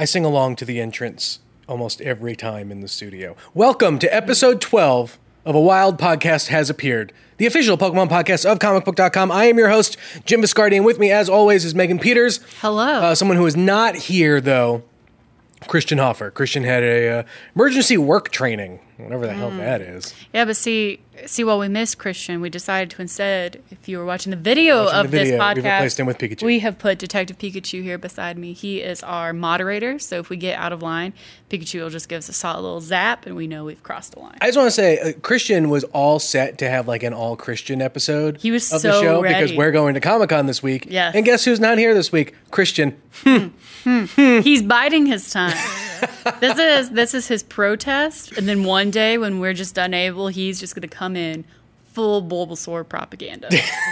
I sing along to the entrance almost every time in the studio. Welcome to episode 12 of A Wild Podcast Has Appeared, the official Pokemon podcast of comicbook.com. I am your host, Jim Viscardi, and with me, as always, is Megan Peters. Hello. Uh, someone who is not here, though, Christian Hoffer. Christian had a uh, emergency work training, whatever the hell that is. yeah, but see, see, while we missed Christian, we decided to instead, if you were watching the video Watching the of this podcast, we've replaced him with Pikachu. We have put Detective Pikachu here beside me. He is our moderator, so if we get out of line, Pikachu will just give us a solid little zap, and we know we've crossed the line. I just want to say, uh, Christian was all set to have like an all Christian episode. He was of the so show because we're going to Comic Con this week. Yes. and guess who's not here this week? Christian. Hmm. Hmm. Hmm. He's biding his time. this is this is his protest, and then one day when we're just unable, he's just going to come in full Bulbasaur propaganda.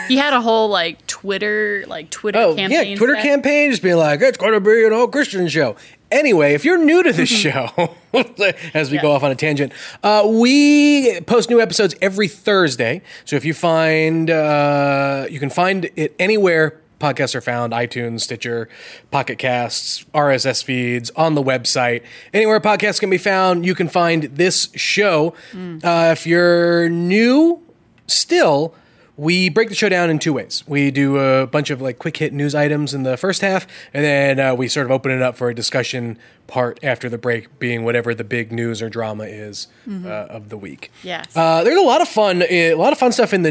he had a whole like Twitter like Twitter Oh campaign. yeah, Twitter set. campaign just being like, it's going to be an all Christian show. Anyway, if you're new to this show, as we go off on a tangent, uh, we post new episodes every Thursday. So if you find, uh, you can find it anywhere podcasts are found iTunes, Stitcher, Pocket Casts, RSS feeds, on the website. Anywhere podcasts can be found, you can find this show. Uh, if you're new, still, we break the show down in two ways. We do a bunch of like quick hit news items in the first half, and then uh, we sort of open it up for a discussion part after the break, being whatever the big news or drama is uh, of the week. Yes. Uh, there's a lot of fun, a lot of fun stuff in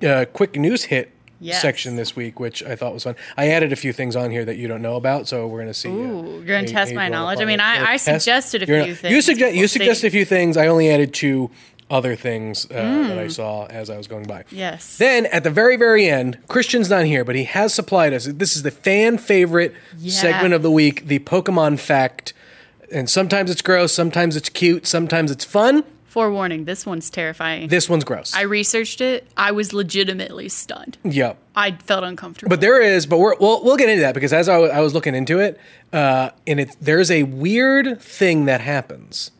the uh, quick news hit. Yes. Section this week, which I thought was fun. I added a few things on here that you don't know about, so we're going to see. uh, Ooh, you're gonna test how my you knowledge? I mean. I- I suggested a few You, things. suggest, you suggested a few things. I only added two other things uh, that I saw as I was going by. Yes. Then at the very, very end, Christian's not here, but he has supplied us. This is the fan favorite Yes. segment of the week, the Pokemon fact. And sometimes it's gross, sometimes it's cute, sometimes it's fun. Forewarning, this one's terrifying. This one's gross. I researched it. I was legitimately stunned. yep. I felt uncomfortable. But there is, but we're, we'll we'll get into that because as I, was looking into it, uh, and it there is a weird thing that happens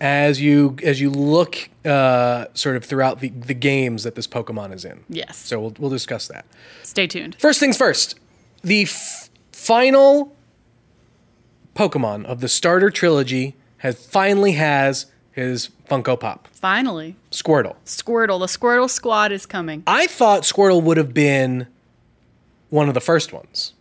as you as you look uh, sort of throughout the, the games that this Pokemon is in. Yes. So we'll we'll discuss that. Stay tuned. First things first, the f- final Pokemon of the starter trilogy has finally has his Funko Pop, Finally, Squirtle. Squirtle. The Squirtle squad is coming. I thought Squirtle would have been one of the first ones.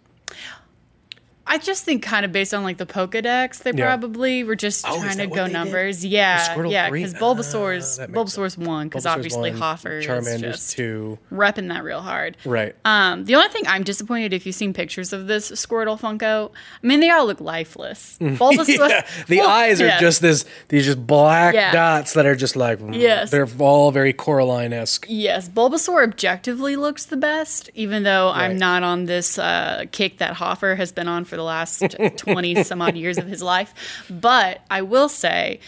I just think kind of based on like the Pokedex, they Yeah. probably were just Oh, trying to go they did? numbers. Yeah, yeah, because Bulbasaur's that makes Bulbasaur's one because obviously one, Hoffer is Charmander's just two. repping that real hard. Right. Um, the only thing I'm disappointed if you've seen pictures of this Squirtle Funko, I mean they all look lifeless. Bulbasaur, yeah, the well, eyes are yeah. just this these just black Yeah. dots that are just like Yes. they're all very Coraline esque. Yes, Bulbasaur objectively looks the best, even though Right. I'm not on this uh, kick that Hoffer has been on for the last 20 some odd years of his life. But I will say,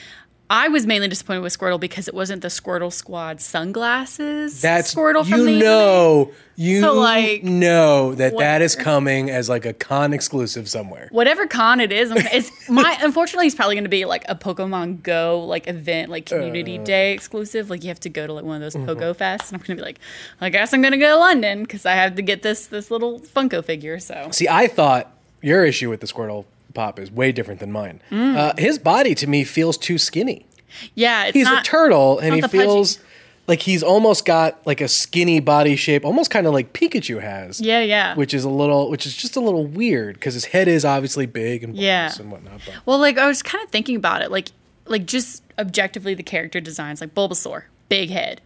I was mainly disappointed with Squirtle because it wasn't the Squirtle Squad sunglasses. That's Squirtle from you the know you So, like, know that that is coming as like a con exclusive somewhere. Whatever con it is, it's my. Unfortunately, it's probably going to be like a Pokemon Go like event, like community Uh. day exclusive. Like you have to go to like one of those Mm-hmm. Pogo Fests, and I'm going to be like, I guess I'm going to go to London because I have to get this this little Funko figure. So See, I thought your issue with the Squirtle pop is way different than mine. Mm. Uh, his body to me feels too skinny. yeah, it's He's not, a turtle, and he the pudgy- feels like he's almost got like a skinny body shape, almost kind of like Pikachu has. Yeah, yeah. Which is a little, which is just a little weird because his head is obviously big and Yeah. and whatnot. But Well, like I was kind of thinking about it, like like just objectively the character designs, like Bulbasaur, big head.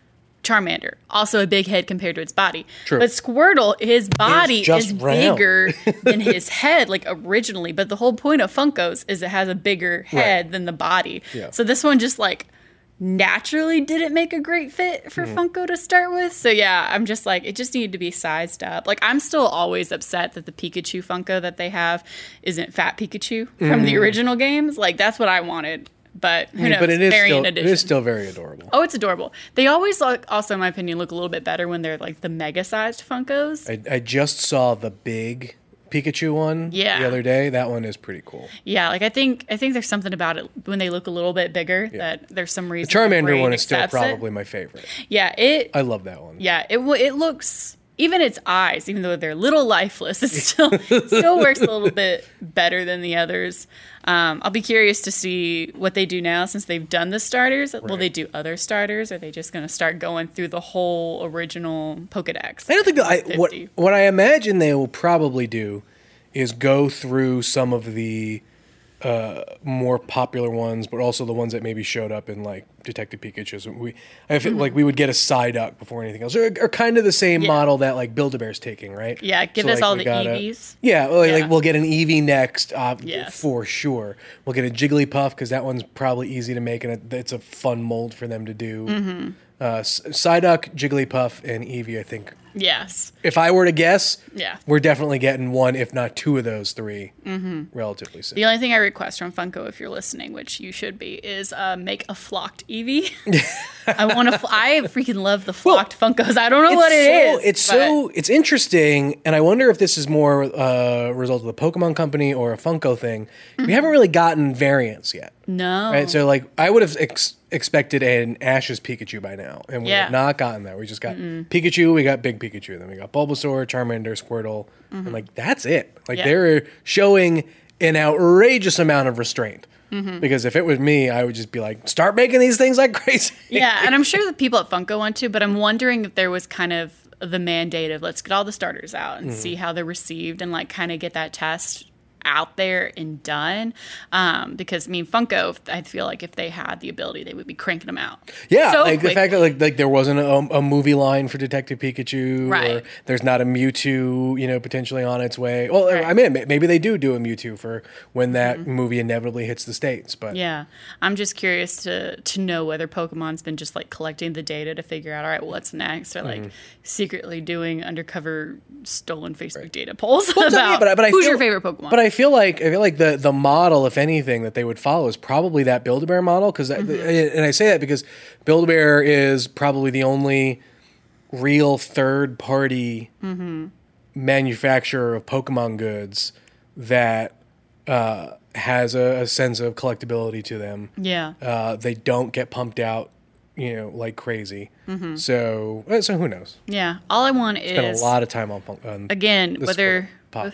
Charmander, also a big head compared to its body. True. But Squirtle, his body is round. bigger than his head, like originally. But the whole point of Funkos is it has a bigger head than the body. Yeah. So this one just like naturally didn't make a great fit for Mm-hmm. Funko to start with. So yeah, I'm just like it just needed to be sized up. Like I'm still always upset that the Pikachu Funko that they have isn't Fat Pikachu from the original games. Like that's what I wanted. But who knows? But it is Variant still, it is still very adorable. Oh, it's adorable. They always look, also, in my opinion, look a little bit better when they're like the mega sized Funkos. I, I just saw the big Pikachu one Yeah. the other day. That one is pretty cool. Yeah, like I think I think there's something about it when they look a little bit bigger that there's some reason. The Charmander one is still accepts it. probably my favorite. Yeah, it. I love that one. yeah, it it looks even its eyes, even though they're a little lifeless, it still still works a little bit better than the others. Um, I'll be curious to see what they do now since they've done the starters. Will they do other starters? Are they just going to start going through the whole original Pokedex? I don't think I, what what I imagine they will probably do is go through some of the uh, more popular ones, but also the ones that maybe showed up in like Detective Pikachu. So we, I feel like we would get a Psyduck before anything else, or, or kind of the same Mm-hmm. Yeah. model that like Build a Bear's taking, right? Yeah, give So, us like, all the got EVs. Yeah, like, Yeah. like, we'll get an Eevee next, uh, Yes. for sure. We'll get a Jigglypuff because that one's probably easy to make and it's a fun mold for them to do. Mm-hmm. Uh, Psyduck, Jigglypuff, and Eevee. I think Yes. if I were to guess, Yeah. we're definitely getting one, if not two of those 3 relatively soon. The only thing I request from Funko, if you're listening, which you should be, is uh, make a flocked Eevee. I want to. Fl- I freaking love the flocked Funkos. I don't know what it so, is. It's but- so it's interesting, and I wonder if this is more uh, a result of the Pokemon Company or a Funko thing. Mm-hmm. We haven't really gotten variants yet, no. right? So like, I would have ex- expected an Ash's Pikachu by now, and we Yeah. have not gotten that. We just got Pikachu, we got Big Pikachu, then we got Bulbasaur, Charmander, Squirtle, and like that's it. Like Mm-hmm. Yeah. they're showing an outrageous amount of restraint. Mm-hmm. Because if it was me, I would just be like, start making these things like crazy. yeah, and I'm sure the people at Funko want to, but I'm wondering if there was kind of the mandate of let's get all the starters out Mm-hmm. and see how they're received and like kind of get that test out there and done. Um, because I mean, Funko, I feel like if they had the ability, they would be cranking them out. Yeah, so like the fact that like like there wasn't a, a movie line for Detective Pikachu, or Right. there's not a Mewtwo, you know, potentially on its way. Well, Right. Mm-hmm. I mean, maybe they do do a Mewtwo for when that movie inevitably hits the states. But Yeah, I'm just curious to to know whether Pokemon's been just like collecting the data to figure out, all right, what's next, or like Mm-hmm. secretly doing undercover stolen Facebook data polls Well, about yeah, but but I who's feel- your favorite Pokemon. But I feel like I feel like the the model, if anything, that they would follow is probably that Build a Bear model. Because Mm-hmm. and I say that because Build a Bear is probably the only real third party Mm-hmm. manufacturer of Pokemon goods that uh, has a, a sense of collectability to them. yeah, Uh, they don't get pumped out, you know, like crazy. Mm-hmm. So uh, so who knows? yeah. All I want Spent is a lot of time on, on again whether pop.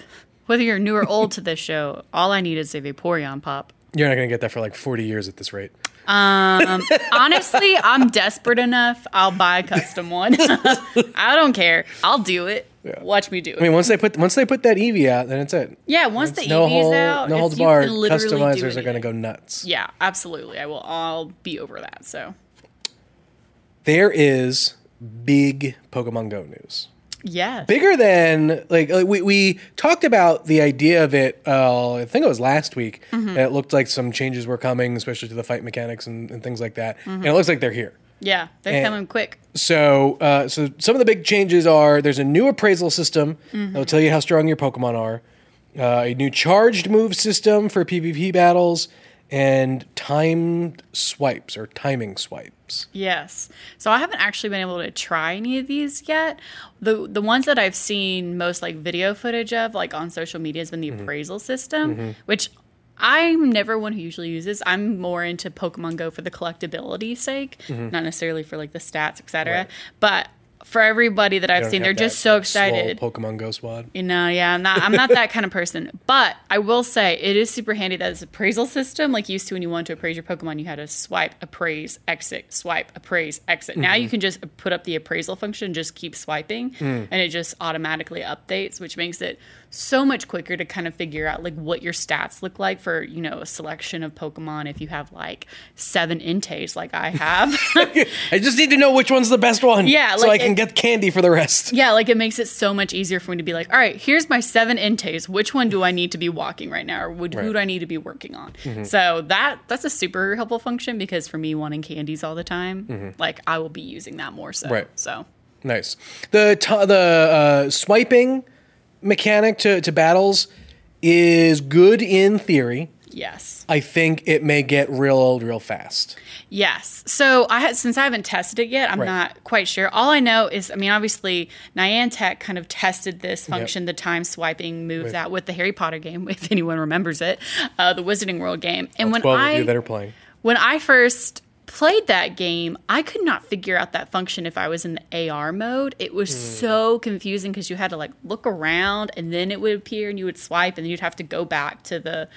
Whether you're new or old to this show. All I need is a Vaporeon pop. You're not going to get that for like 40 years at this rate. Um, honestly, I'm desperate enough. I'll buy a custom one. I don't care. I'll do it. Watch me do it. I mean, once they put once they put that Eevee out, then it's it. yeah, once the It's no Eevee's hold, out, no holds barred. can literally do Customizers are going to go nuts. Yeah, absolutely. I will. I'll be over that. So There is big Pokemon Go news. Yes, Bigger than like, like we we talked about the idea of it. Uh, I think it was last week. Mm-hmm. And it looked like some changes were coming, especially to the fight mechanics and, and things like that. Mm-hmm. And it looks like they're here. yeah, they're And- coming quick. So, uh, so some of the big changes are there's a new appraisal system Mm-hmm. that'll tell you how strong your Pokemon are, uh, a new charged move system for PvP battles, and timed swipes or timing Yes. So I haven't actually been able to try any of these yet. The the ones that I've seen most like video footage of, like on social media, has been the Mm-hmm. appraisal system, which I'm never one who usually uses. I'm more into Pokemon Go for the collectability sake, Mm-hmm. not necessarily for like the stats, etc. But for everybody that I've seen, they're just so excited. Pokemon Go squad. You know, yeah, I'm not, I'm not that kind of person. But I will say it is super handy that it's appraisal system. Like used to when you wanted to appraise your Pokemon, you had to swipe, appraise, exit, swipe, appraise, exit. Now Mm-hmm. you can just put up the appraisal function, just keep swiping, Mm. and it just automatically updates, which makes it so much quicker to kind of figure out like what your stats look like for, you know, a selection of Pokemon if you have like seven intays like I have. I just need to know which one's the best one. Yeah, so I can it- get candy for the rest. Yeah, like it makes it so much easier for me to be like, all right, here's my seven intakes. Which one do I need to be walking right now, or would, who do I need to be working on? Mm-hmm. So that that's a super helpful function because for me wanting candies all the time, Mm-hmm. like I will be using that more so. Right. So Nice. The t- the uh, swiping mechanic to, to battles is good in theory. yes, I think it may get real old real fast. yes. So I had since I haven't tested it yet, I'm Right. not quite sure. All I know is, I mean, obviously Niantic kind of tested this function, the time swiping moves With- out with the Harry Potter game, if anyone remembers it, uh, the Wizarding World game, and when I that are playing. when I first played that game, I could not figure out that function if I was in the AR mode. It was hmm. so confusing because you had to like look around and then it would appear and you would swipe and then you'd have to go back to the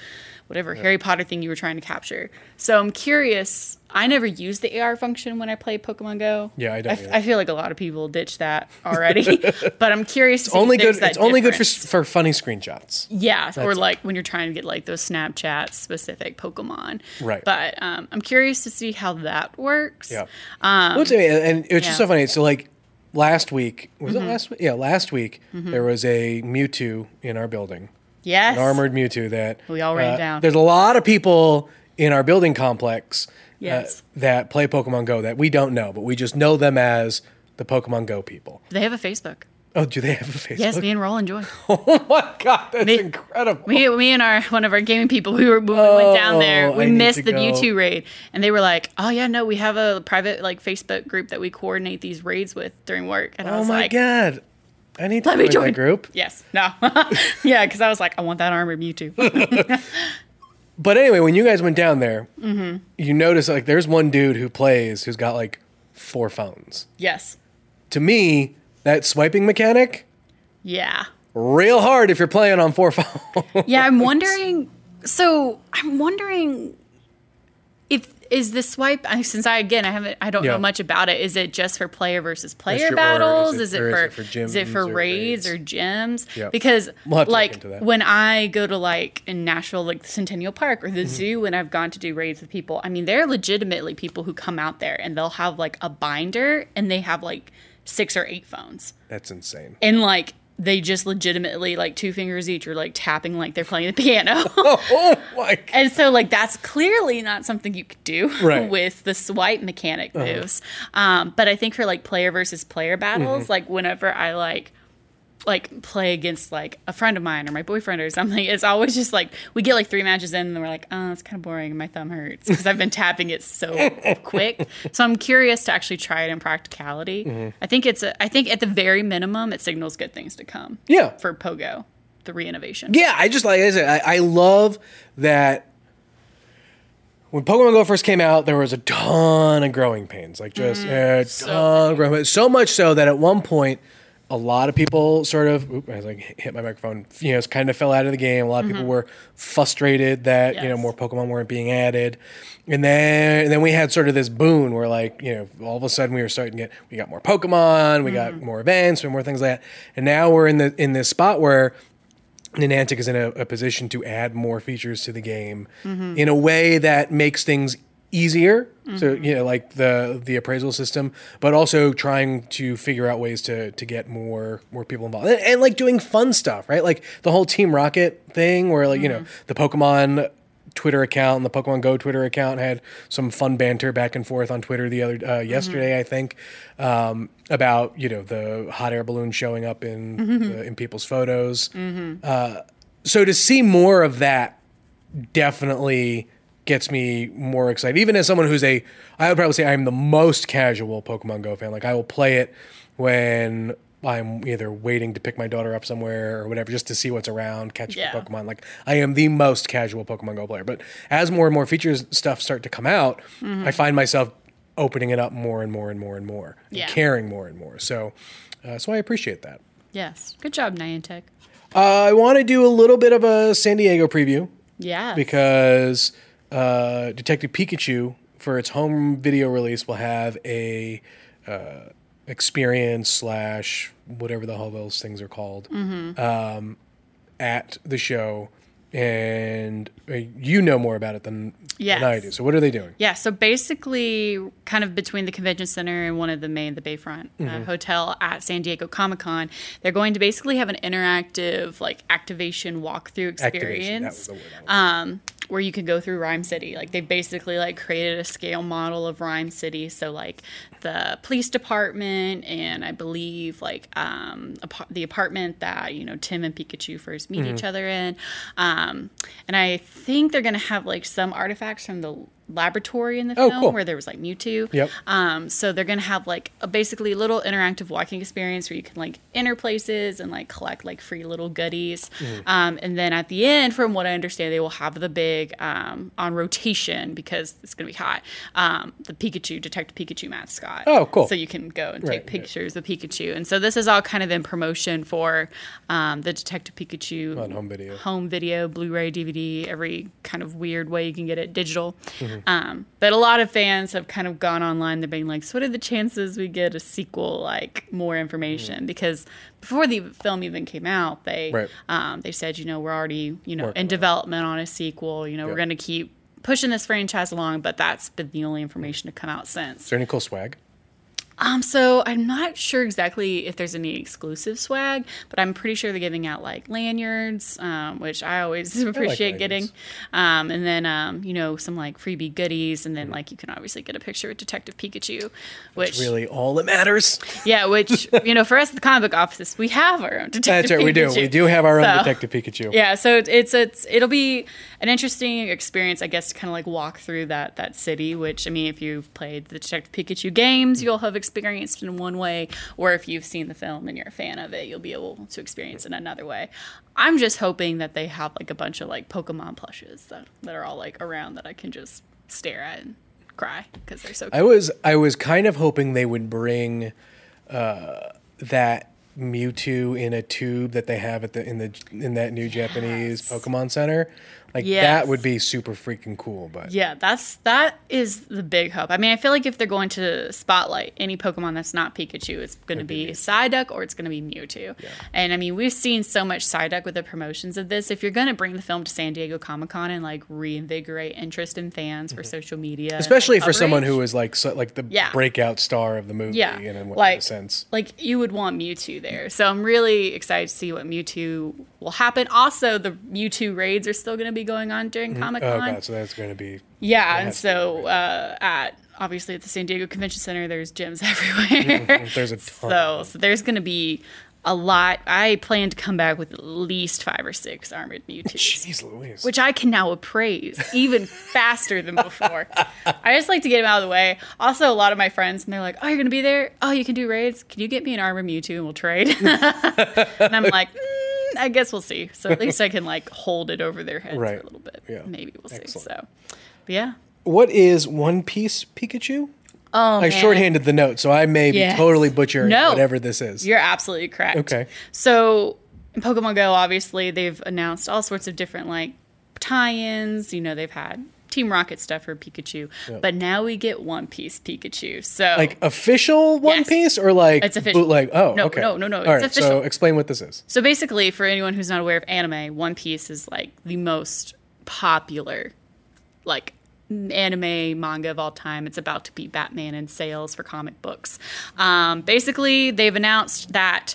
whatever Harry Potter thing you were trying to capture. So I'm curious. I never used the AR function when I play Pokemon Go. Yeah, I don't I, f-. I feel like a lot of people ditched that already, but I'm curious. To see only good. It's only good for for funny screenshots. Yeah, or That's- like when you're trying to get like those Snapchat specific Pokemon. Right. But um, I'm curious to see how that works. Yeah. Um, and and it was just yeah. so funny. So like last week was Mm-hmm. it last week? Yeah, last week there was a Mewtwo in our building, Yes. an armored Mewtwo that We all ran uh, down. There's a lot of people in our building complex. uh, that play Pokemon Go that we don't know, but we just know them as the Pokemon Go people. Do They have a Facebook. Oh, do they have a Facebook? Yes, me and Roland joined. Oh my god, that's Me- incredible. Me, me and our one of our gaming people, we were when we went down there. Oh, We I missed the go. Mewtwo raid, and they were like, "Oh yeah, no, we have a private like Facebook group that we coordinate these raids with during work." And I oh was my like, god, I need to "Let me join join that group. Yes, no, yeah, because I was like, "I want that armor armored Mewtwo." But anyway, when you guys went down there, Mm-hmm. you notice like there's one dude who plays who's got like four phones. yes, To me, that swiping mechanic yeah. real hard if you're playing on four phones. Yeah, I'm wondering. So I'm wondering if is the swipe since I again I haven't I don't Yeah. know much about it. Is it just for player versus player or is battles? it- Is it, or is it for is it for or raids or gyms? Yeah. Because We'll have to look like when I go to like in Nashville, like the Centennial Park or the Mm-hmm. zoo, and I've gone to do raids with people. I mean, they're legitimately people who come out there and they'll have like a binder and they have like six or eight phones That's insane. and like they just legitimately like two fingers each are like tapping like they're playing the piano. Oh my god. and so like that's clearly not something you could do Right. Uh-huh. with the swipe mechanic moves. Um, but I think for like player versus player battles, Mm-hmm. like whenever I like like play against like a friend of mine or my boyfriend or something, it's always just like we get like three matches in and we're like, oh, it's kind of boring my thumb hurts because I've been tapping it so quick. So I'm curious to actually try it in practicality. Mm-hmm. I think it's a, I think at the very minimum it signals good things to come. Yeah. For Pogo, the re-innovation. Yeah, I just like I said, I, I love that when Pokemon Go first came out, there was a ton of growing pains, like just a ton of growing pains. So much so that at one point, a lot of people sort of, oop, I was like hit my microphone, you know, it's kind of fell out of the game. A lot of people mm-hmm. were frustrated that you know more Pokemon weren't being added, and then and then we had sort of this boon where like you know all of a sudden we were starting to get we got more Pokemon, we got mm-hmm. more events, and more things like that, and now we're in the in this spot where Niantic is in a, a position to add more features to the game mm-hmm. in a way that makes things easier. So you know, like the the appraisal system, but also trying to figure out ways to to get more more people involved and, and like doing fun stuff, right? Like the whole Team Rocket thing, where like you know the Pokemon. Twitter account and the Pokemon Go Twitter account had some fun banter back and forth on Twitter the other uh, yesterday, I think, um, about you know the hot air balloon showing up in uh, in people's photos so to see more of that definitely gets me more excited. Even as someone who's a, I would probably say I'm the most casual Pokemon Go fan. Like I will play it when I'm either waiting to pick my daughter up somewhere or whatever, just to see what's around, catch Yeah. Pokemon. Like I am the most casual Pokemon Go player. But as more and more features stuff start to come out, Mm-hmm. I find myself opening it up more and more and more and more, and Yeah. caring more and more. So, uh, so I appreciate that. Yes. Good job, Niantic. Uh, I want to do a little bit of a San Diego preview Yeah. because uh, Detective Pikachu, for its home video release, will have a uh, experience slash whatever the hell those things are called um, at the show, and uh, you know more about it than, Yes. than I do. So what are they doing? Yeah, so basically, kind of between the convention center and one of the main, the Bayfront uh, Mm-hmm. hotel at San Diego Comic Con, they're going to basically have an interactive, like, activation walkthrough Activation. That experience. was the word. I was- um, where you could go through Rhyme City. Like they've basically like created a scale model of Rhyme City. So like the police department and I believe like um, apa- the apartment that you know Tim and Pikachu first meet each other in. Um, and I think they're gonna have like some artifacts from the laboratory in the Oh, film cool. where there was like Mewtwo. Yep. Um, so they're gonna have like a basically little interactive walking experience where you can like enter places and like collect like free little goodies. Mm-hmm. Um, and then at the end, from what I understand, they will have the big um, on rotation because it's gonna be hot. Um, the Pikachu Detective Pikachu mascot. Oh, cool. So you can go and Right, take right. pictures with Pikachu. And so this is all kind of in promotion for um, the Detective Pikachu On home video. home video, Blu-ray, DVD, every kind of weird way you can get it digital. Mm-hmm. Um, but a lot of fans have kind of gone online. They're being like, "So what are the chances we get a sequel? Like more information?" Mm-hmm. Because before the film even came out, they Right. um, they said, you know, we're already you know Working in development on a sequel. You know, Yeah. we're going to keep pushing this franchise along. But that's been the only information to come out since. Is there any cool swag? Um, so I'm not sure exactly if there's any exclusive swag, but I'm pretty sure they're giving out like lanyards, um, which I always appreciate getting. Um, and then um, you know, some like freebie goodies, and then like you can obviously get a picture with Detective Pikachu, which is Really, all that matters. yeah, which you know, for us at the comic book office, we have our own Detective Pikachu. That's right. We do. We do have our own So- Detective Pikachu. yeah, so it's it's, it's it'll be an interesting experience, I guess, to kind of like walk through that that city. Which I mean, if you've played the Detective Pikachu games, you'll have experienced in one way, or if you've seen the film and you're a fan of it, you'll be able to experience it in another way. I'm just hoping that they have like a bunch of like Pokemon plushes that that are all like around that I can just stare at and cry because they're so. Cute. I was I was kind of hoping they would bring uh, that Mewtwo in a tube that they have at the in the in that new Japanese Pokemon Center. Like Yes. that would be super freaking cool. But Yeah, that's that is the big hope. I mean, I feel like if they're going to spotlight any Pokemon that's not Pikachu, it's going to be Psyduck or it's going to be Mewtwo. And I mean, we've seen so much Psyduck with the promotions of this. If you're going to bring the film to San Diego Comic Con and like reinvigorate interest in fans for social media, Mm-hmm. especially for someone who is like so, like the Yeah. breakout star of the movie. yeah, in a, like sense. like you would want Mewtwo there. So I'm really excited to see what Mewtwo will happen. Also, the Mewtwo raids are still going to be going on during Comic Oh Con. god, so that's going to be Yeah, and to so uh, at obviously at the San Diego Convention Center, there's gyms everywhere. there's a ton. so, so there's going to be a lot. I plan to come back with at least five or six armored Mewtwo's. Jeez Louise. Which I can now appraise even faster than before. I just like to get them out of the way. Also, a lot of my friends, and they're like, "Oh, you're gonna be there? Oh, you can do raids. Can you get me an armored Mewtwo and we'll trade?" and I'm like, mm, "I guess we'll see." So at least I can like hold it over their heads Right. for a little bit. Yeah. Maybe we'll see. So, but yeah. what is One Piece Pikachu? Oh, I man. shorthanded the note, so I may be totally butchering No. whatever this is. You're absolutely correct. Okay. So in Pokemon Go, obviously they've announced all sorts of different like tie-ins. You know, they've had Team Rocket stuff for Pikachu, but now we get One Piece Pikachu. So like official One Yes. Piece or like It's official. bootleg? Oh, No, okay. no, no, no, All it's right, so explain what this is. So basically, for anyone who's not aware of anime, One Piece is like the most popular, like anime manga of all time. It's about to beat Batman in sales for comic books. Um, basically, they've announced that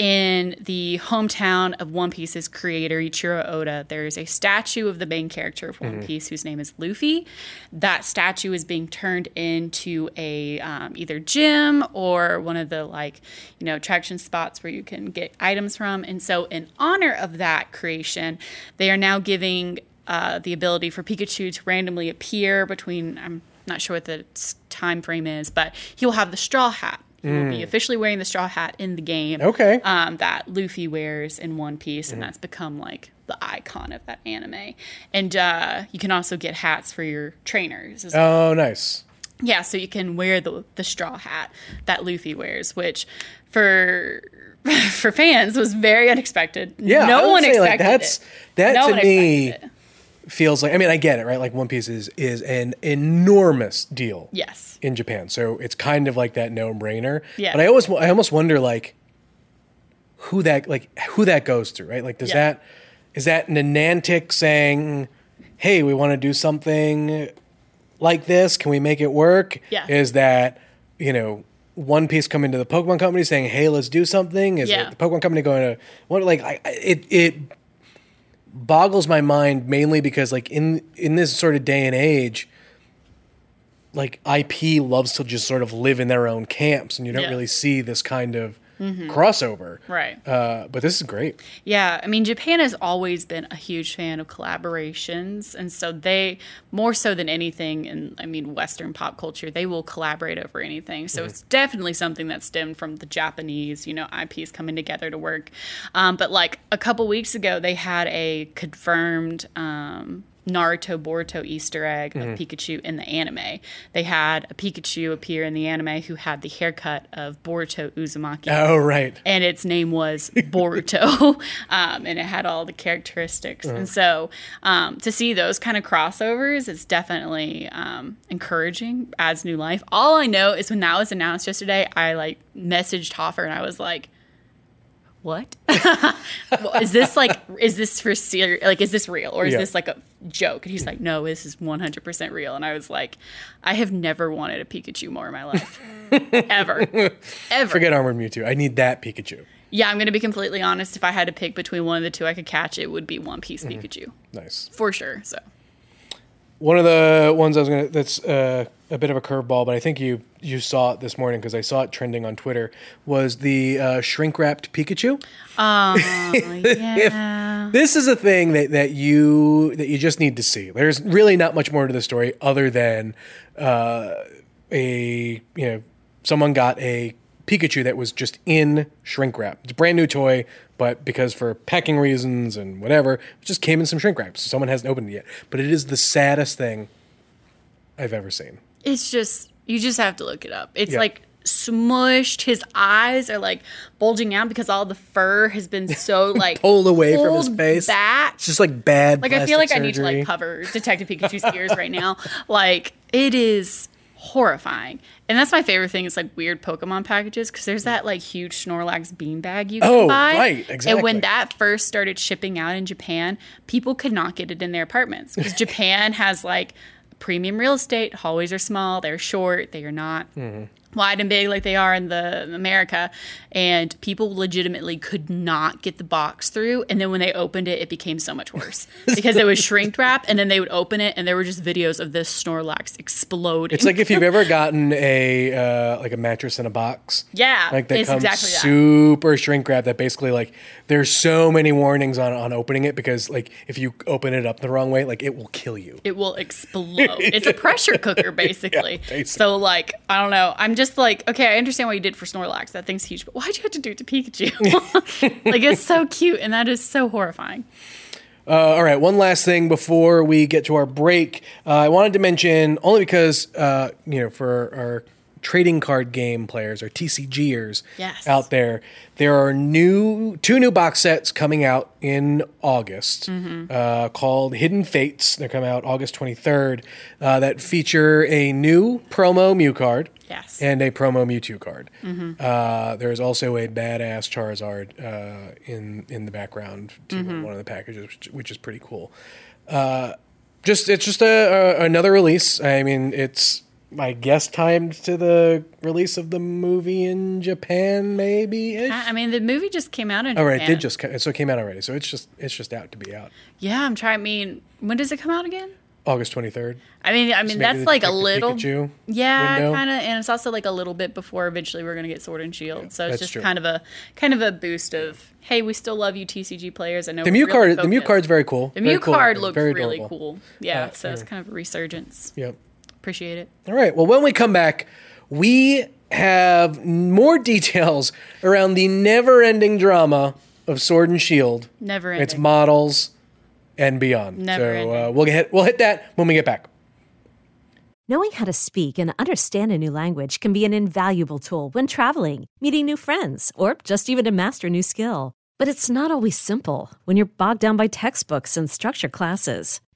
in the hometown of One Piece's creator Eiichiro Oda, there is a statue of the main character of One Piece whose name is Luffy. That statue is being turned into a um, either gym or one of the like you know attraction spots where you can get items from. And so, in honor of that creation, they are now giving uh, the ability for Pikachu to randomly appear between. I'm not sure what the time frame is, but he will have the straw hat. He will be officially wearing the straw hat in the game. Okay. Um, that Luffy wears in One Piece, and that's become like the icon of that anime. And uh, you can also get hats for your trainers. as Oh, nice. yeah, so you can wear the the straw hat that Luffy wears, which for for fans was very unexpected. Yeah, no one expected like, that's- it. that no to me- it. Feels like I mean I get it right. Like One Piece is is an enormous deal. Yes. In Japan, so it's kind of like that no brainer. Yeah. But I always I almost wonder like who that like who that goes through right. Like does Yeah. that is that Niantic saying, "Hey, we want to do something like this. Can we make it work?" Yeah. Is that you know One Piece coming to the Pokemon Company saying, "Hey, let's do something"? Is Yeah. it the Pokemon Company going to what? Like I- it it boggles my mind mainly because like in in this sort of day and age like IP loves to just sort of live in their own camps and you don't Yeah. really see this kind of crossover. Right. Uh, but this is great. Yeah, I mean, Japan has always been a huge fan of collaborations, and so they more so than anything in I mean Western pop culture, they will collaborate over anything. So it's definitely something that stemmed from the Japanese, you know, IPs coming together to work. Um, but like a couple weeks ago, they had a confirmed. Um, Naruto Boruto Easter egg of Pikachu in the anime. They had a Pikachu appear in the anime who had the haircut of Boruto Uzumaki Oh, right. and its name was Boruto, um, and it had all the characteristics. And so um, to see those kind of crossovers is definitely um, encouraging, adds new life. All I know is when that was announced yesterday, I like messaged Hoffer and I was like, "What is this like? Is this for serious? Like, is this real or is Yeah. this like a joke?" And he's like, "No, this is one hundred percent real." And I was like, "I have never wanted a Pikachu more in my life, ever, ever." Forget Armored Mewtwo. I need that Pikachu. Yeah, I'm going to be completely honest. If I had to pick between one of the two I could catch, it would be One Piece Pikachu Nice. for sure. So One of the ones I was gonna that's uh, a bit of a curveball, but I think you you saw it this morning because I saw it trending on Twitter. Was the uh, shrink wrapped Pikachu? Oh, yeah, This is a thing that, that you that you just need to see. There's really not much more to the story other than uh, a you know someone got a Pikachu that was just in shrink wrap. It's a brand new toy, but because for packing reasons and whatever, it just came in some shrink wrap. So someone hasn't opened it yet. But it is the saddest thing I've ever seen. It's just you just have to look it up. It's Yeah. like smushed. His eyes are like bulging out because all the fur has been so like Pulled away from his face. Back. It's just like bad. Like I feel like plastic I need to like cover Detective Pikachu's ears right now. Like it is horrifying. And that's my favorite thing is like weird Pokemon packages because there's that like huge Snorlax beanbag you can Oh, buy. right, exactly. And when that first started shipping out in Japan, people could not get it in their apartments because Japan has like premium real estate. Hallways are small, they're short, they are not Mm-hmm. Wide and big like they are in the America, and people legitimately could not get the box through. And then when they opened it, it became so much worse because it was shrink wrap, and then they would open it, and there were just videos of this Snorlax exploding. It's like if you've ever gotten a uh, like a mattress in a box. yeah, like that comes exactly that. super shrink wrap that basically like there's so many warnings on on opening it because like if you open it up the wrong way like it will kill you it will explode. It's a pressure cooker, basically. basically. So, like, I don't know. I'm just like, okay, I understand why you did for Snorlax. That thing's huge, but why'd you have to do it to Pikachu? like, it's so cute, and that is so horrifying. uh, all right one last thing before we get to our break uh, i wanted to mention only because uh, you know for our trading card game players or tcgers Yes. out there there are new two new box sets coming out in august Mm-hmm. uh, called hidden fates they come out august 23rd uh, that feature a new promo mew card Yes. and a promo Mewtwo card. Mm-hmm. Uh, there's also a badass Charizard uh, in in the background to Mm-hmm. one of the packages, which, which is pretty cool. Uh, just it's just a, a another release. I mean, it's I guess timed to the release of the movie in Japan, maybe. I I mean, the movie just came out in All right, it did just so it came out already. So it's just it's just out to be out. Yeah, I'm trying. I mean, when does it come out again? August 23rd. I mean, I mean maybe that's the like a little, Pikachu yeah, kind of, and it's also like a little bit before eventually we're gonna get Sword and Shield. so it's just true. kind of a kind of a boost of hey, we still love you, TCG players. I know The Mew card, the Mew focused. card's very cool. The Mew cool card looking, looks very really adorable. cool. Yeah, Uh, so it's kind of a resurgence. Yep. Appreciate it. All right. Well, when we come back, we have more details around the never-ending drama of Sword and Shield, Never its models, and beyond. Never so uh, we'll get we'll hit that when we get back. Knowing how to speak and understand a new language can be an invaluable tool when traveling, meeting new friends, or just even to master a new skill. But it's not always simple when you're bogged down by textbooks and structure classes.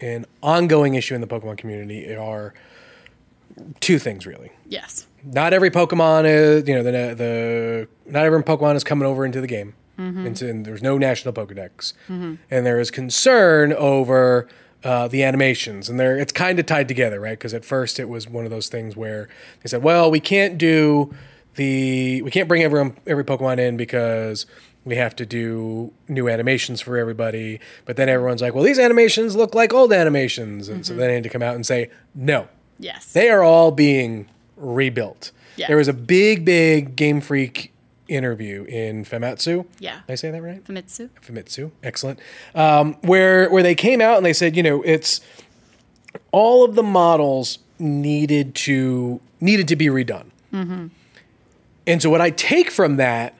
an ongoing issue in the Pokemon community are two things really. Yes. Not every Pokemon is, you know, the the not every Pokemon is coming over into the game. Into, and there's no national Pokedex, and there is concern over uh, the animations, and they're it's kind of tied together, right? Because at first it was one of those things where they said, well, we can't do the we can't bring everyone every Pokemon in because we have to do new animations for everybody. But then everyone's like, well, these animations look like old animations, and so they had to come out and say, no, Yes. they are all being rebuilt. Yeah. There was a big, big Game Freak interview in Famitsu. Yeah. Did I say that right? Famitsu. Famitsu, excellent. Um, where where they came out and they said, you know, it's all of the models needed to needed to be redone. And so what I take from that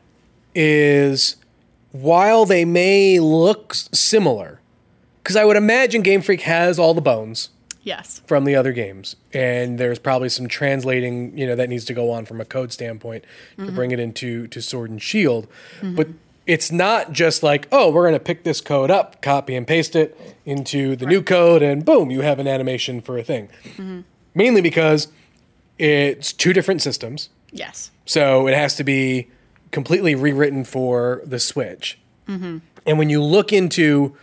is while they may look similar, because I would imagine Game Freak has all the bones Yes. from the other games and there's probably some translating you know that needs to go on from a code standpoint to mm-hmm. bring it into to sword and shield. Mm-hmm. But it's not just like oh we're going to pick this code up copy and paste it into the new code and boom you have an animation for a thing. Mm-hmm. Mainly because it's two different systems. Yes. so it has to be completely rewritten for the Switch. And when you look into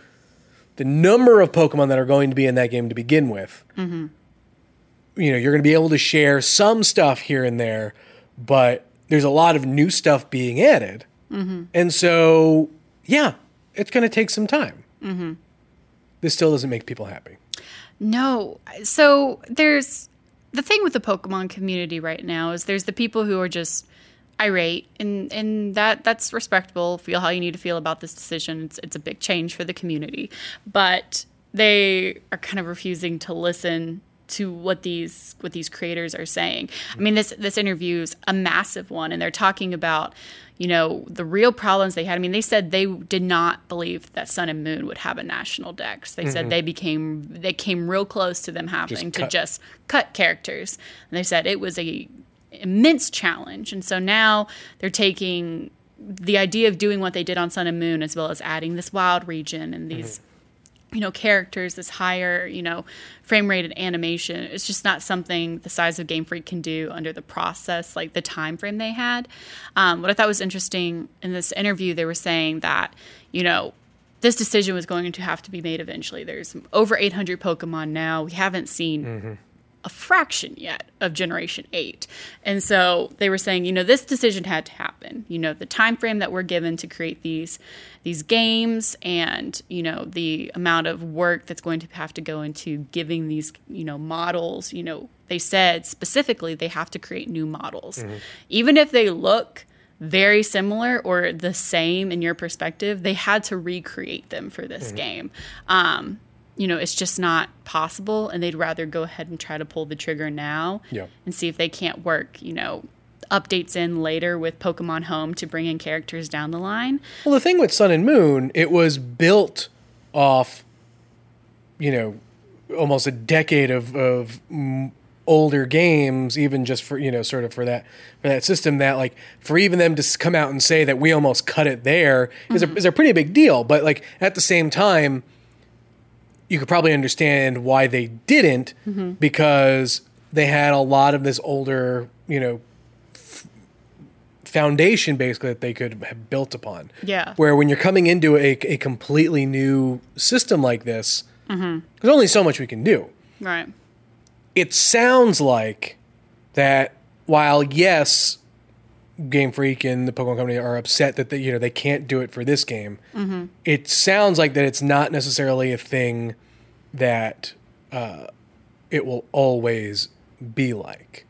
the number of Pokemon that are going to be in that game to begin with, you know, you're going to be able to share some stuff here and there, but there's a lot of new stuff being added. And so, yeah, it's going to take some time. This still doesn't make people happy. No. So there's the thing with the Pokemon community right now is there's the people who are just irate and and that that's respectable. Feel how you need to feel about this decision. It's it's a big change for the community. But they are kind of refusing to listen to what these what these creators are saying. I mean this this interview is a massive one and they're talking about you know the real problems they had. I mean they said they did not believe that Sun and Moon would have a national dex. They said mm-hmm. they became they came real close to them having to just cut characters. And they said it was a immense challenge. And so now they're taking the idea of doing what they did on Sun and Moon as well as adding this wild region and these you know characters this higher you know frame rated animation. It's just not something the size of game freak can do under the process like the time frame they had. Um, what i thought was interesting in this interview they were saying that you know this decision was going to have to be made eventually. There's over 800 pokemon now. We haven't seen a fraction yet of generation 8 and so they were saying you know this decision had to happen. You know the time frame that we're given to create these these games and you know the amount of work that's going to have to go into giving these you know models you know they said specifically they have to create new models. Even if they look very similar or the same in your perspective they had to recreate them for this game. Um, you know, it's just not possible, and they'd rather go ahead and try to pull the trigger now Yeah. and see if they can't work, you know, updates in later with Pokemon Home to bring in characters down the line. Well, the thing with Sun and Moon, it was built off, you know, almost a decade of of older games, even just for you know, sort of for that for that system. That like for even them to come out and say that we almost cut it there is a mm-hmm. is a pretty big deal. But like at the same time, you could probably understand why they didn't because they had a lot of this older, you know, foundation basically that they could have built upon. Yeah. Where when you're coming into a, a completely new system like this, Mm-hmm. there's only so much we can do. Right. It sounds like that while yes, Game Freak and the Pokemon Company are upset that they, you know they can't do it for this game. Mm-hmm. It sounds like that it's not necessarily a thing that uh, it will always be like.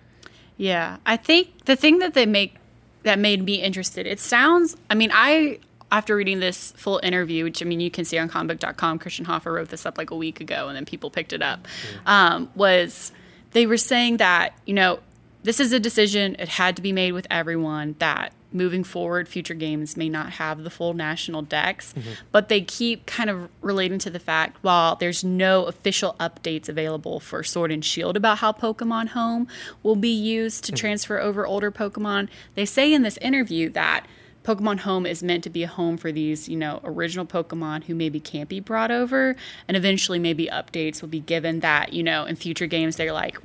Yeah, I think the thing that they make that made me interested. It sounds. I mean, I after reading this full interview, which I mean you can see on comicbook.com, Christian Hoffer wrote this up like a week ago, and then people picked it up. Um, was they were saying that, you know, this is a decision, it had to be made with everyone, that moving forward, future games may not have the full national dex, mm-hmm. but they keep kind of relating to the fact while there's no official updates available for Sword and Shield about how Pokemon Home will be used to mm-hmm. transfer over older Pokemon, they say in this interview that Pokemon Home is meant to be a home for these, you know, original Pokemon who maybe can't be brought over, and eventually maybe updates will be given that, you know, in future games they're like,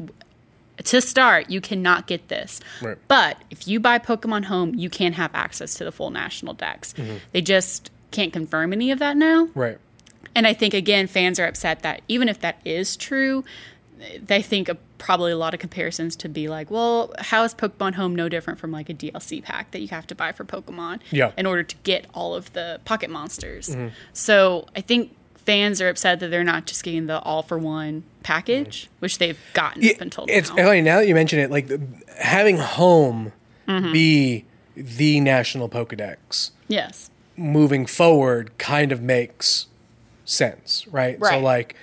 to start, you cannot get this. Right. But if you buy Pokemon Home, you can have access to the full national dex. Mm-hmm. They just can't confirm any of that now. Right. And I think again, fans are upset that even if that is true, they think of probably a lot of comparisons to be like, well, how is Pokemon Home no different from like a DLC pack that you have to buy for Pokemon Yeah. in order to get all of the Pocket Monsters? Mm-hmm. So I think fans are upset that they're not just getting the all for one package, which they've gotten it, up until it's now. funny now that you mention it. Like the, having home Mm-hmm. be the national Pokedex yes. moving forward kind of makes sense, right? So like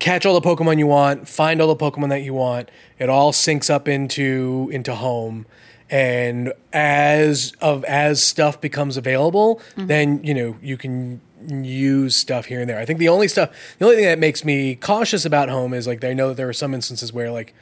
catch all the Pokemon you want, find all the Pokemon that you want. It all syncs up into into home. And as of as stuff becomes available, Mm-hmm. then you know you can use stuff here and there. I think the only stuff, the only thing that makes me cautious about home is like I know that there are some instances where like,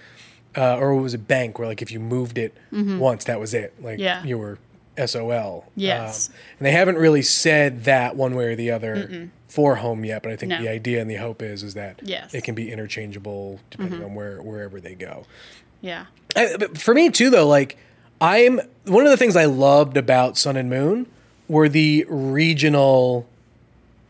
uh, or it was a bank where like if you moved it once, that was it. Like Mm-hmm. Yeah. you were SOL. Yes. Um, and they haven't really said that one way or the other for home yet, but I think No. the idea and the hope is is that Yes. Mm-hmm. it can be interchangeable depending on where wherever they go. Yeah. I, but for me too, though, like I'm one of the things I loved about Sun and Moon were the regional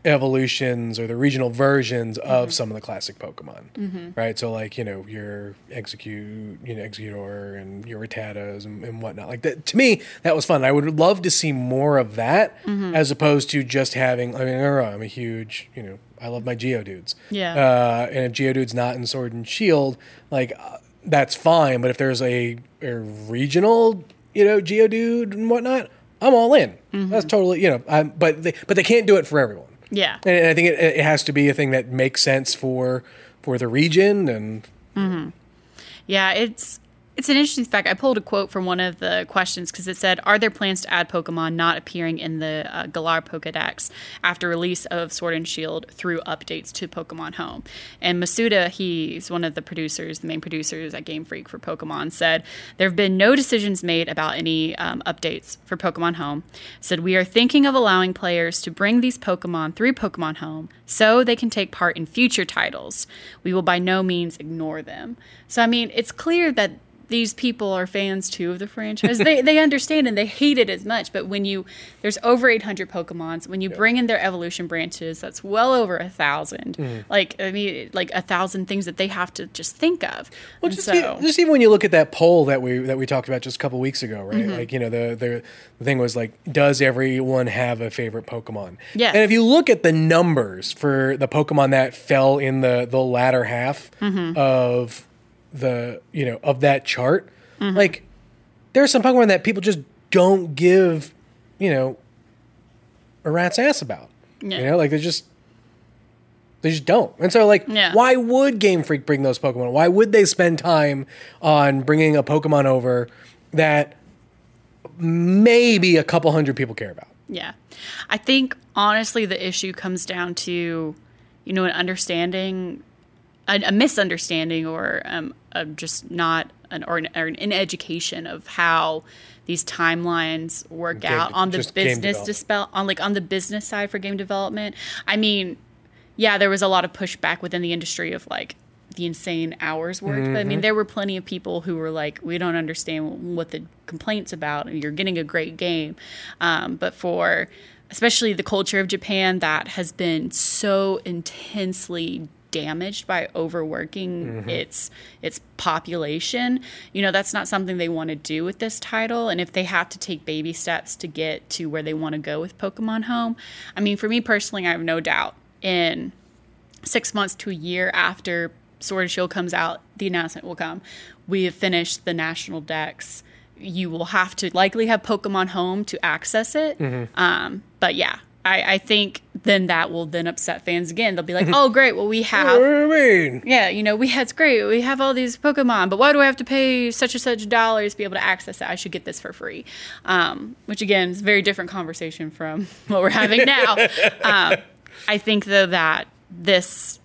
evolutions or the regional versions of some of the classic Pokemon, right? So like you know your Exeggcute, you know Exeggutor and your Rattatas and, and whatnot. Like that to me, that was fun. I would love to see more of that as opposed to just having. I mean, I am a huge you know I love my Geodudes. Yeah. Uh, and if Geodude's not in Sword and Shield, like uh, that's fine. But if there's a, a regional, you know, Geodude and whatnot, I'm all in. That's totally, you know. I'm, but they, but they can't do it for everyone. Yeah. And I think it, it has to be a thing that makes sense for for the region and mm-hmm. Yeah, it's it's an interesting fact. I pulled a quote from one of the questions because it said, "Are there plans to add Pokemon not appearing in the uh, Galar Pokedex after release of Sword and Shield through updates to Pokemon Home?" And Masuda, he's one of the producers, the main producers at Game Freak for Pokemon, said there have been no decisions made about any um, updates for Pokemon Home. Said we are thinking of allowing players to bring these Pokemon through Pokemon Home so they can take part in future titles. We will by no means ignore them. So I mean, it's clear that these people are fans too of the franchise. they they understand and they hate it as much. But when you there's over 800 Pokemons, when you bring in their evolution branches, that's well over a 1000 Mm. Like I mean, like a thousand things that they have to just think of. Well, And just, so e- just even when you look at that poll that we that we talked about just a couple weeks ago, right? Mm-hmm. Like you know the, the the thing was like, does everyone have a favorite Pokemon? Yeah. And if you look at the numbers for the Pokemon that fell in the the latter half Mm-hmm. of the you know of that chart, Mm-hmm. like there are some Pokemon that people just don't give you know a rat's ass about. Yeah. You know, like they just they just don't. And so, like, Yeah. why would Game Freak bring those Pokemon? Why would they spend time on bringing a Pokemon over that maybe a couple hundred people care about? Yeah. I think honestly the issue comes down to, you know, an understanding, a, a misunderstanding or um, a just not an or, an or an education of how these timelines work Game- out on the business dispel on like on the business side for game development. I mean, yeah, there was a lot of pushback within the industry of like the insane hours worked. But I Mm-hmm. mean, there were plenty of people who were like, we don't understand what the complaints about. and You're getting a great game. Um, but for especially the culture of Japan that has been so intensely damaged by overworking its its population you know that's not something they want to do with this title and if they have to take baby steps to get to where they want to go with pokemon home i mean for me personally i have no doubt in six months to a year after Sword and Shield comes out, the announcement will come. We have finished the national dex. You will have to likely have Pokemon Home to access it. Um, but yeah, I, I think then that will then upset fans again. They'll be like, "Oh, great! Well, we What have do you mean? yeah, you know, we it's great. We have all these Pokemon, but why do I have to pay such and such dollars to be able to access it? I should get this for free. Um, which again is a very different conversation from what we're having now. um, I think though that this,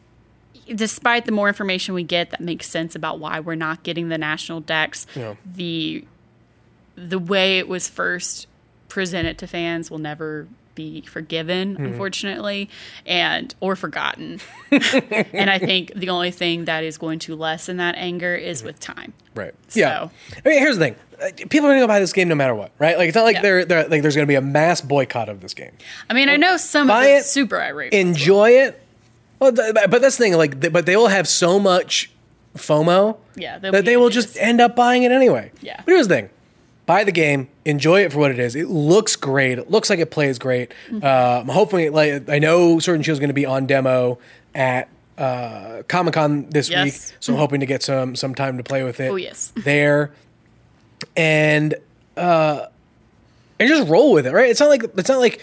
despite the more information we get that makes sense about why we're not getting the national dex, Yeah. the the way it was first presented to fans will never be forgiven Mm-hmm. unfortunately and or forgotten and i think the only thing that is going to lessen that anger is with time Right. So- Yeah. I mean, here's the thing: Uh, people are going to go buy this game no matter what, right? Like, it's not like Yeah. they're, they're like there's going to be a mass boycott of this game. i mean i know some of buy it, super irate Enjoy it. Well, th- but that's the thing. Like, but they will have so much FOMO Yeah, that they will just end up buying it anyway. Yeah. But here's the thing: buy the game, enjoy it for what it is. It looks great. It looks like it plays great. Mm-hmm. Um, hopefully, like I know Sword and Shield is going to be on demo at uh, Comic Con this Yes. week, so I'm hoping to get some some time to play with it. Oh, yes. there, and uh, and just roll with it. Right? It's not like it's not like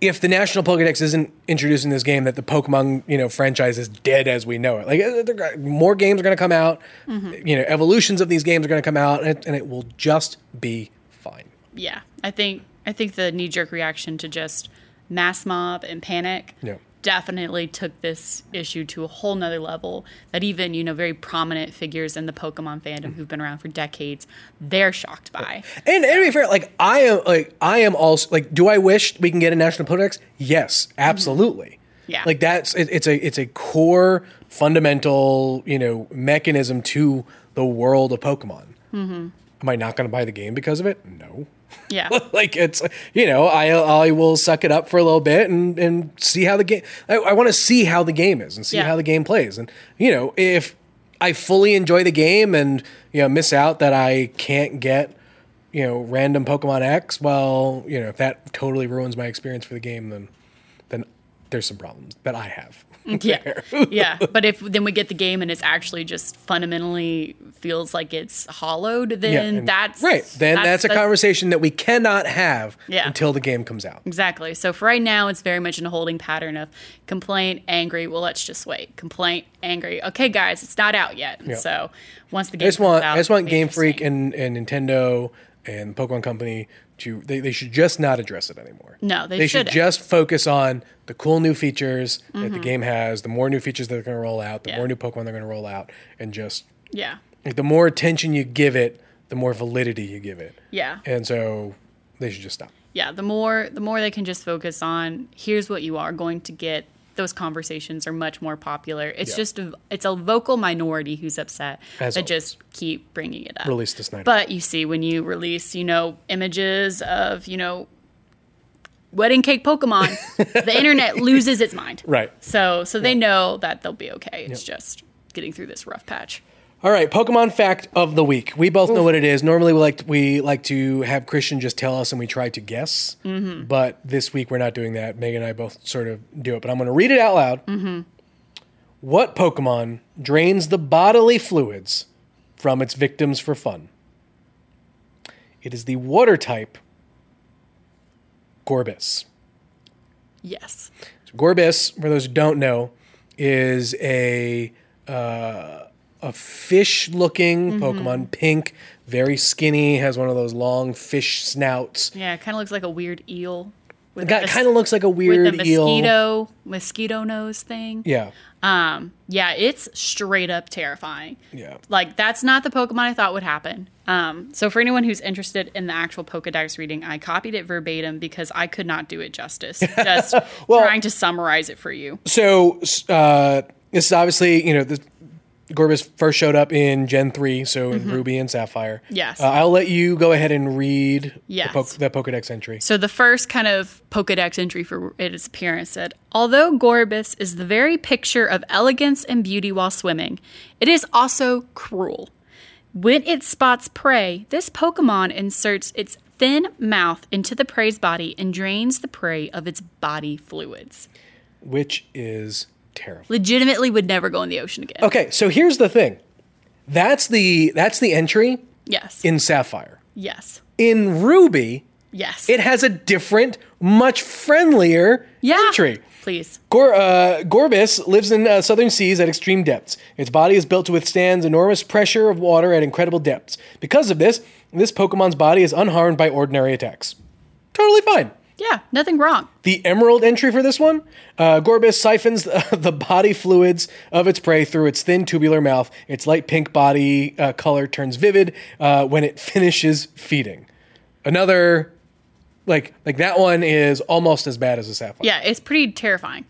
if the National Pokedex isn't introducing this game, that the Pokemon you know franchise is dead as we know it. Like uh, more games are going to come out, you know, evolutions of these games are going to come out, and it, and it will just be fine. yeah i think i think the knee-jerk reaction to just mass mob and panic Yeah. Definitely took this issue to a whole nother level that even you know very prominent figures in the pokemon fandom who've been around for decades they're shocked by And, and to be fair, like I am, like I am also like, do I wish we can get a National Pokedex? Yes, absolutely. Yeah. like that's it, it's a it's a core fundamental you know mechanism to the world of Pokemon. Mm-hmm. Am I not going to buy the game because of it? No. Yeah. Like it's you know I I will suck it up for a little bit and and see how the game I, I want to see how the game is and see Yeah. how the game plays. And you know if I fully enjoy the game and you know miss out that I can't get you know random Pokemon X well you know if that totally ruins my experience for the game then then there's some problems that I have yeah yeah but if then we get the game and it's actually just fundamentally feels like it's hollowed then and- that's right then that's, a the- conversation that we cannot have Yeah. until the game comes out Exactly. So for right now, it's very much in a holding pattern of complaint, angry. Well, let's just wait. Complaint, angry. Okay, guys, it's not out yet. Yeah. So once the game I just comes want out, I just want Game Freak and, and Nintendo and Pokemon Company to they, they should just not address it anymore. No, they they should. Mm-hmm. just focus on the cool new features that the game has, the more new features that they're going to roll out, the Yeah. more new Pokemon they're going to roll out, and just Yeah. like the more attention you give it, the more validity you give it. Yeah. And so they should just stop. Yeah. The more the more they can just focus on here's what you are going to get. Those conversations are much more popular. It's Yeah. just a, it's a vocal minority who's upset As that always. just keep bringing it up. Release the Snyder. But you see, when you release, you know, images of, you know, wedding cake Pokemon, the internet loses its mind. Right. So, so they know that they'll be okay. It's just getting through this rough patch. All right, Pokemon fact of the week. We both know what it is. Normally, we like to, we like to have Christian just tell us, and we try to guess. Mm-hmm. But this week, we're not doing that. Megan and I both sort of do it. But I'm going to read it out loud. Mm-hmm. What Pokemon drains the bodily fluids from its victims for fun? It is the water type Gorebyss. Yes. Gorebyss, for those who don't know, is a uh, a fish-looking Mm-hmm. Pokemon, pink, very skinny, has one of those long fish snouts. Yeah, it kind of looks like a weird eel. With It kind of looks like a with weird the eel. mosquito mosquito nose thing. Yeah, Um, yeah, it's straight up terrifying. yeah. Like that's not the Pokemon I thought would happen. Um, so for anyone who's interested in the actual Pokedex reading, I copied it verbatim because I could not do it justice. Just trying to summarize it for you. So uh, this is obviously you know the Gorebyss first showed up in Gen three, so in Ruby and Sapphire. Mm-hmm. Yes. uh, I'll let you go ahead and read Yes. the, po- the Pokedex entry. So the first kind of Pokedex entry for its appearance said, although Gorebyss is the very picture of elegance and beauty while swimming, it is also cruel. When it spots prey, this Pokemon inserts its thin mouth into the prey's body and drains the prey of its body fluids. which is terrible. Legitimately would never go in the ocean again. Okay, so here's the thing. That's the that's the entry Yes. in Sapphire. yes. In Ruby, Yes. It has a different, much friendlier yeah. entry. Please. Gor- uh, Gorebyss lives in uh, southern seas at extreme depths. Its body is built to withstand enormous pressure of water at incredible depths. Because of this, this Pokemon's body is unharmed by ordinary attacks. Totally fine. Yeah, nothing wrong. The emerald entry for this one uh, Gorebyss siphons the body fluids of its prey through its thin tubular mouth. Its light pink body uh, color turns vivid uh, when it finishes feeding. Another, like, like that one is almost as bad as a sapphire. Yeah, it's pretty terrifying.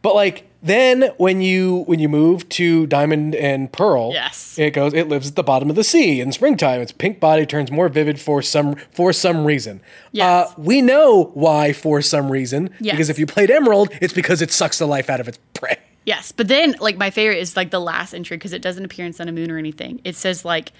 But like then when you when you move to diamond and pearl, Yes. it goes it lives at the bottom of the sea in springtime. Its pink body turns more vivid for some for some reason. Yes. Uh, we know why for some reason Yes. because if you played emerald, it's because it sucks the life out of its prey. Yes, but then like my favorite is like the last entry because it doesn't appear in Sun and Moon or anything. It says like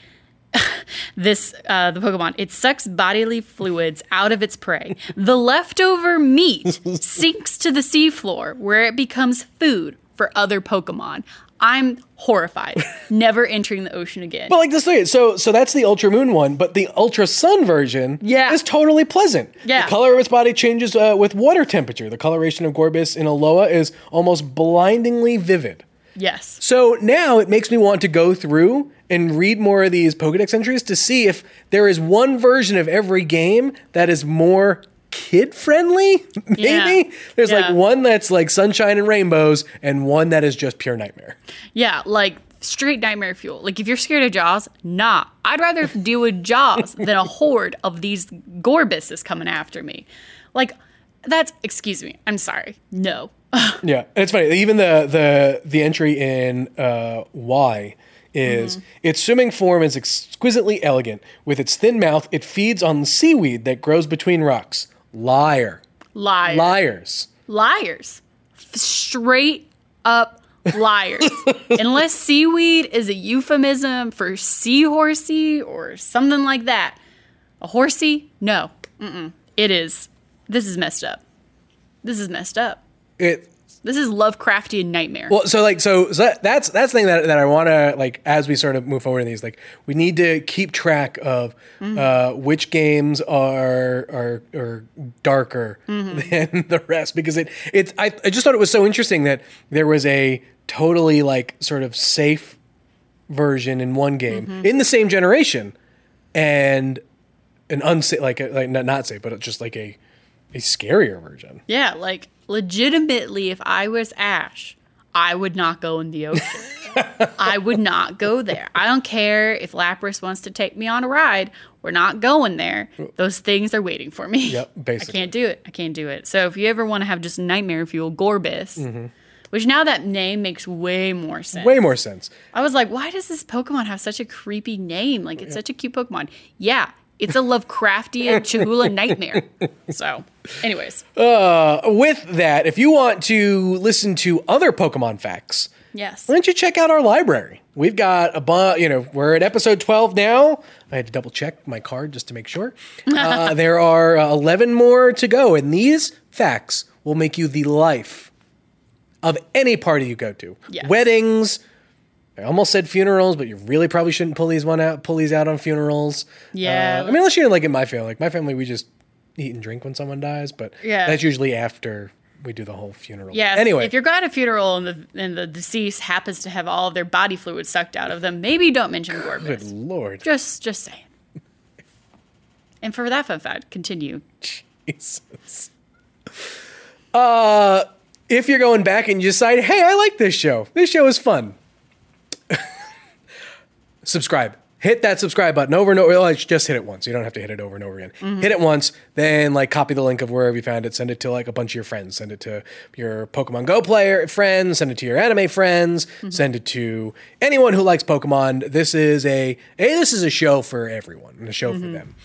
this uh, the Pokemon it sucks bodily fluids out of its prey. The leftover meat sinks to the seafloor where it becomes food for other Pokemon. I'm horrified. Never entering the ocean again. But like this thing, so so that's the Ultra Moon one, but the Ultra Sun version Yeah. is totally pleasant. Yeah. The color of its body changes uh, with water temperature. The coloration of Gorebyss in Alola is almost blindingly vivid. yes. So now it makes me want to go through and read more of these Pokedex entries to see if there is one version of every game that is more kid friendly. Maybe Yeah. there's Yeah. like one that's like sunshine and rainbows and one that is just pure nightmare. Yeah, like straight nightmare fuel. Like if you're scared of Jaws, nah. I'd rather deal with Jaws than a horde of these Gorebysses coming after me. Like that's excuse me. I'm sorry. No. Yeah, and it's funny. Even the the the entry in uh, Y is Mm-hmm. its swimming form is exquisitely elegant. With its thin mouth, it feeds on the seaweed that grows between rocks. Liar, Liar. liars. liars. Straight up liars. Unless seaweed is a euphemism for seahorsey or something like that. A horsey? No. Mm-mm. It is. This is messed up. This is messed up. It This is Lovecraftian nightmare. Well, so like so, so that, that's that's the thing that, that I want to like as we sort of move forward in these like we need to keep track of mm-hmm. uh, which games are are are darker mm-hmm. than the rest because it it's I, I just thought it was so interesting that there was a totally like sort of safe version in one game mm-hmm. in the same generation and an unsafe like a, like not, not safe but just like a a scarier version. Yeah, like legitimately, if I was Ash, I would not go in the ocean. I would not go there. I don't care if Lapras wants to take me on a ride. We're not going there. Those things are waiting for me. Yep, basically. I can't do it. I can't do it. So if you ever want to have just nightmare fuel, Gorebyss, mm-hmm. which now that name makes way more sense. Way more sense. I was like, why does this Pokemon have such a creepy name? Like, it's such a cute Pokemon. Yeah, it's a Lovecraftian Cthulhu nightmare. So, anyways, with that, if you want to listen to other Pokemon facts, yes. why don't you check out our library? We've got a bunch, you know, we're at episode 12 now. I had to double check my card just to make sure. Uh, there are uh, 11 more to go, and these facts will make you the life of any party you go to. Yes. Weddings, I almost said funerals, but you really probably shouldn't pull these one out, pull these out on funerals. Yeah, Uh, I mean, unless you're like in my family. Like my family, we just eat and drink when someone dies, but Yeah. that's usually after we do the whole funeral. Yeah. Anyway, if you're at a funeral and the and the deceased happens to have all of their body fluid sucked out of them, maybe don't mention gore. good Gorebyss. lord, Just just saying. And for that fun fact, continue. Jesus. Uh, if you're going back and you decide, hey, I like this show. This show is fun. Subscribe. Hit that subscribe button over and over. Well, just hit it once. You don't have to hit it over and over again. Mm-hmm. Hit it once, then like copy the link of wherever you found it. Send it to like a bunch of your friends. Send it to your Pokemon Go player friends. Send it to your anime friends. Mm-hmm. Send it to anyone who likes Pokemon. This is a, a this is a show for everyone and a show for mm-hmm. them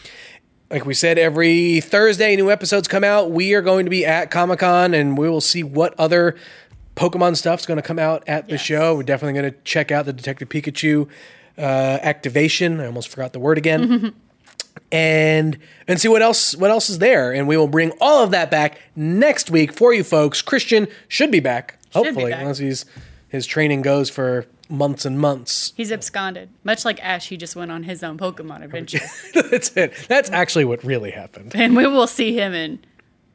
like we said, every Thursday new episodes come out. We are going to be at Comic Con, and we will see what other Pokemon stuff's going to come out at the Yes. show. We're definitely going to check out the Detective Pikachu uh, activation. I almost forgot the word again. and and see what else what else is there, and we will bring all of that back next week for you folks. Christian should be back, Should be hopefully, back. unless he's his training goes for months and months. He's absconded. Much like Ash, he just went on his own Pokemon adventure. That's it. That's actually what really happened. and we will see him in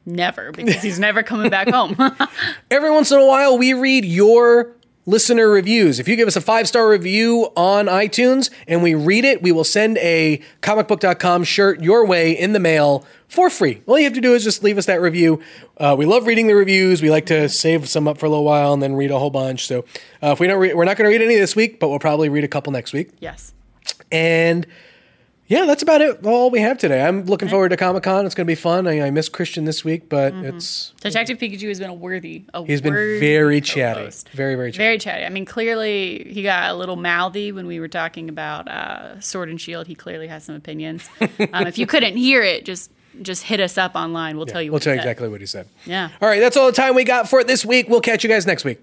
never because he's never coming back home. Every once in a while, we read your listener reviews. If you give us a five star review on iTunes and we read it, we will send a comicbook.com shirt your way in the mail for free. All you have to do is just leave us that review. Uh, we love reading the reviews. We like to save some up for a little while and then read a whole bunch. So uh, if we don't, re- we're not going to read any this week, but we'll probably read a couple next week. yes. And yeah, that's about it. All we have today. I'm looking forward to Comic Con. It's going to be fun. I, I miss Christian this week, but it's Detective Pikachu has been a worthy. A he's been very chatty, co-host. very very chatty. Very chatty. I mean, clearly he got a little mouthy when we were talking about uh, Sword and Shield. He clearly has some opinions. um, if you couldn't hear it, just just hit us up online. We'll tell you. We'll tell you exactly what he said. Yeah. All right, that's all the time we got for it this week. We'll catch you guys next week.